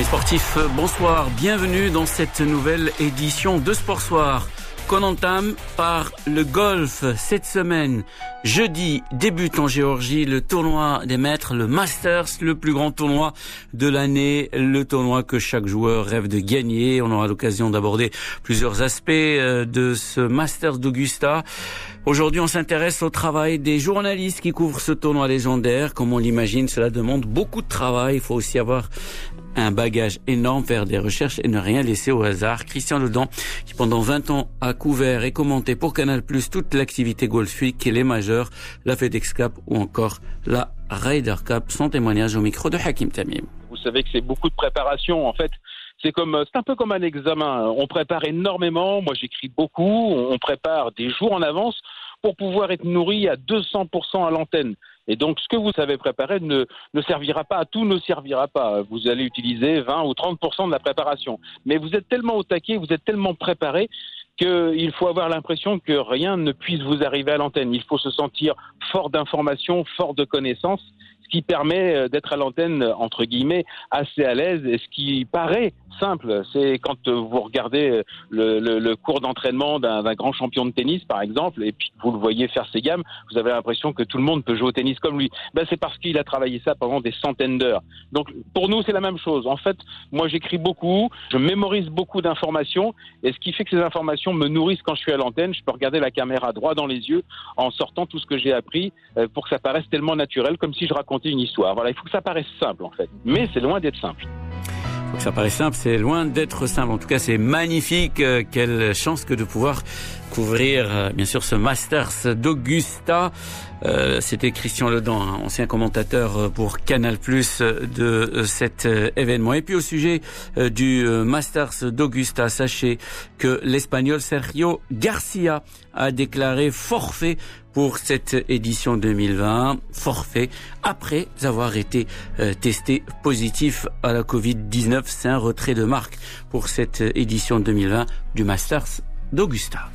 Amis sportifs, bonsoir, bienvenue dans cette nouvelle édition de Sport Soir qu'on entame par le golf cette semaine. Jeudi débute en Géorgie le tournoi des maîtres, le Masters, le plus grand tournoi de l'année, le tournoi que chaque joueur rêve de gagner. On aura l'occasion d'aborder plusieurs aspects euh, de ce Masters d'Augusta. Aujourd'hui, on s'intéresse au travail des journalistes qui couvrent ce tournoi légendaire. Comme on l'imagine, cela demande beaucoup de travail. Il faut aussi avoir un bagage énorme, faire des recherches et ne rien laisser au hasard. Christian Ledan, qui pendant 20 ans a couvert et commenté pour Canal Plus toute l'activité golfique, les majeurs, la FedEx Cup ou encore la Ryder Cup. Son témoignage au micro de Hakim Tamim. Vous savez que c'est beaucoup de préparation. En fait, c'est comme, c'est un peu comme un examen. On prépare énormément. Moi, j'écris beaucoup. On prépare des jours en avance pour pouvoir être nourri à 200% à l'antenne. Et donc, ce que vous savez préparer ne, ne servira pas à tout, ne servira pas. Vous allez utiliser 20 ou 30% de la préparation. Mais vous êtes tellement au taquet, vous êtes tellement préparé qu'il faut avoir l'impression que rien ne puisse vous arriver à l'antenne. Il faut se sentir fort d'informations, fort de connaissances, ce qui permet euh, d'être à l'antenne, entre guillemets, assez à l'aise, et ce qui paraît simple. C'est quand euh, vous regardez euh, le, cours d'entraînement d'un grand champion de tennis, par exemple, et puis vous le voyez faire ses gammes, vous avez l'impression que tout le monde peut jouer au tennis comme lui. Ben, c'est parce qu'il a travaillé ça pendant des centaines d'heures. Donc pour nous, c'est la même chose. En fait, moi j'écris beaucoup, je mémorise beaucoup d'informations, et ce qui fait que ces informations me nourrissent quand je suis à l'antenne. Je peux regarder la caméra droit dans les yeux en sortant tout ce que j'ai appris euh, pour que ça paraisse tellement naturel, comme si je racontais une histoire. Voilà, il faut que ça paraisse simple en fait. Mais c'est loin d'être simple. Ça paraît simple, c'est loin d'être simple. En tout cas, c'est magnifique. Euh, quelle chance que de pouvoir couvrir, euh, bien sûr, ce Masters d'Augusta. Euh, C'était Christian Ledan, hein, ancien commentateur pour Canal Plus de cet événement. Et puis au sujet du Masters d'Augusta, sachez que l'Espagnol Sergio Garcia a déclaré forfait pour cette édition 2020, forfait après avoir été euh, testé positif à la Covid-19. C'est un retrait de marque pour cette édition 2020 du Masters d'Augusta.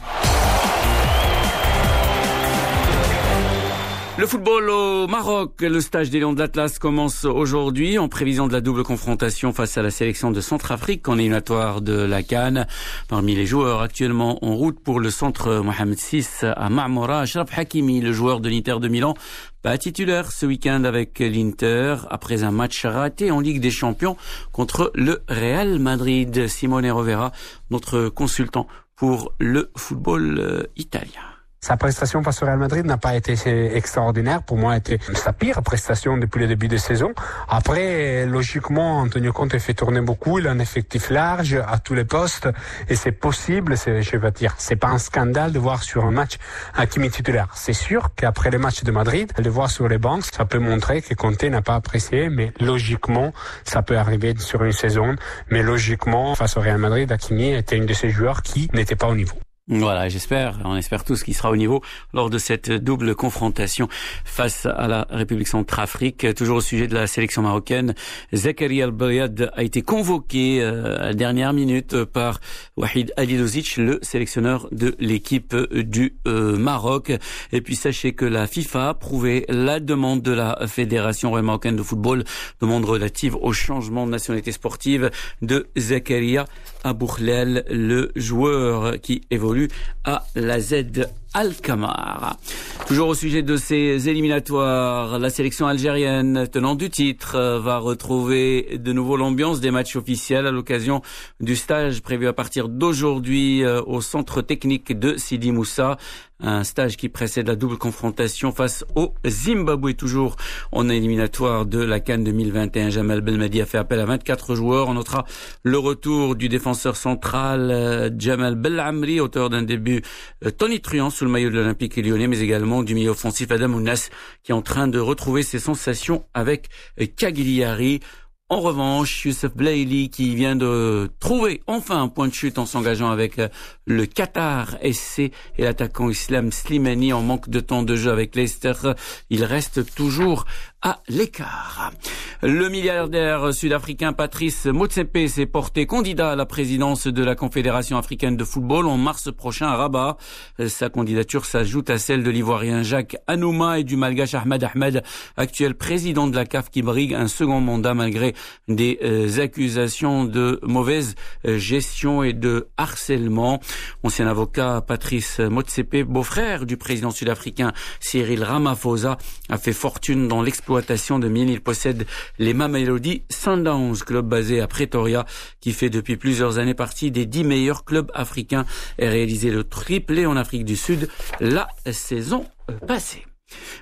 Le football au Maroc, le stage des Lions de l'Atlas commence aujourd'hui en prévision de la double confrontation face à la sélection de Centrafrique en éliminatoire de la Cannes. Parmi les joueurs actuellement en route pour le centre Mohamed VI à Marmora, Ashraf Hakimi, le joueur de l'Inter de Milan, pas titulaire ce week-end avec l'Inter après un match raté en Ligue des Champions contre le Real Madrid. Simone Rovera, notre consultant pour le football euh, italien. Sa prestation face au Real Madrid n'a pas été extraordinaire. Pour moi, était sa pire prestation depuis le début de saison. Après, logiquement, Antonio Conte fait tourner beaucoup. Il a un effectif large à tous les postes et c'est possible. Je vais dire, c'est pas un scandale de voir sur un match Hakimi titulaire. C'est sûr qu'après les matchs de Madrid, le voir sur les bancs, ça peut montrer que Conte n'a pas apprécié, mais logiquement, ça peut arriver sur une saison. Mais logiquement, face au Real Madrid, Hakimi était une de ces joueurs qui n'était pas au niveau. Voilà, j'espère, on espère tous qu'il sera au niveau lors de cette double confrontation face à la République centrafrique. Toujours au sujet de la sélection marocaine, Zakaria El a été convoqué euh, à la dernière minute par Wahid Alilozic, le sélectionneur de l'équipe du euh, Maroc. Et puis sachez que la FIFA a prouvé la demande de la Fédération marocaine de football, demande relative au changement de nationalité sportive de Zakaria Aboukhlel, le joueur qui évolue à la Z Alkamar. Toujours au sujet de ces éliminatoires, la sélection algérienne tenant du titre euh, va retrouver de nouveau l'ambiance des matchs officiels à l'occasion du stage prévu à partir d'aujourd'hui euh, au centre technique de Sidi Moussa. Un stage qui précède la double confrontation face au Zimbabwe, toujours en éliminatoire de la Cannes 2021. Jamal Belmadi a fait appel à 24 joueurs. On notera le retour du défenseur central euh, Jamal Belamri, auteur d'un début Tony Le maillot de l'Olympique lyonnais, mais également du milieu offensif Adam Ounas, qui est en train de retrouver ses sensations avec Cagliari. En revanche, Youssef Blaili qui vient de trouver enfin un point de chute en s'engageant avec euh, le Qatar SC et l'attaquant Islam Slimani en manque de temps de jeu avec Leicester, il reste toujours à l'écart. Le milliardaire sud-africain Patrice Motsepe s'est porté candidat à la présidence de la Confédération africaine de football en mars prochain à Rabat. Sa candidature s'ajoute à celle de l'ivoirien Jacques Anouma et du malgache Ahmed Ahmed, actuel président de la CAF qui brigue un second mandat malgré des euh, accusations de mauvaise euh, gestion et de harcèlement. Ancien avocat Patrice Motsepe, beau-frère du président sud-africain Cyril Ramaphosa, a fait fortune dans l'exploitation de mines. Il possède les Mamelody Sundowns, club basé à Pretoria, qui fait depuis plusieurs années partie des dix meilleurs clubs africains et réalisé le triplé en Afrique du Sud la saison passée.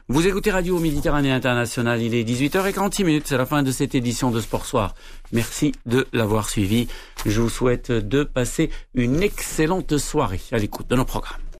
Vous écoutez Radio Méditerranée Internationale, il est 18h46 minutes, c'est la fin de cette édition de Sport Soir. Merci de l'avoir suivi. Je vous souhaite de passer une excellente soirée à l'écoute de nos programmes.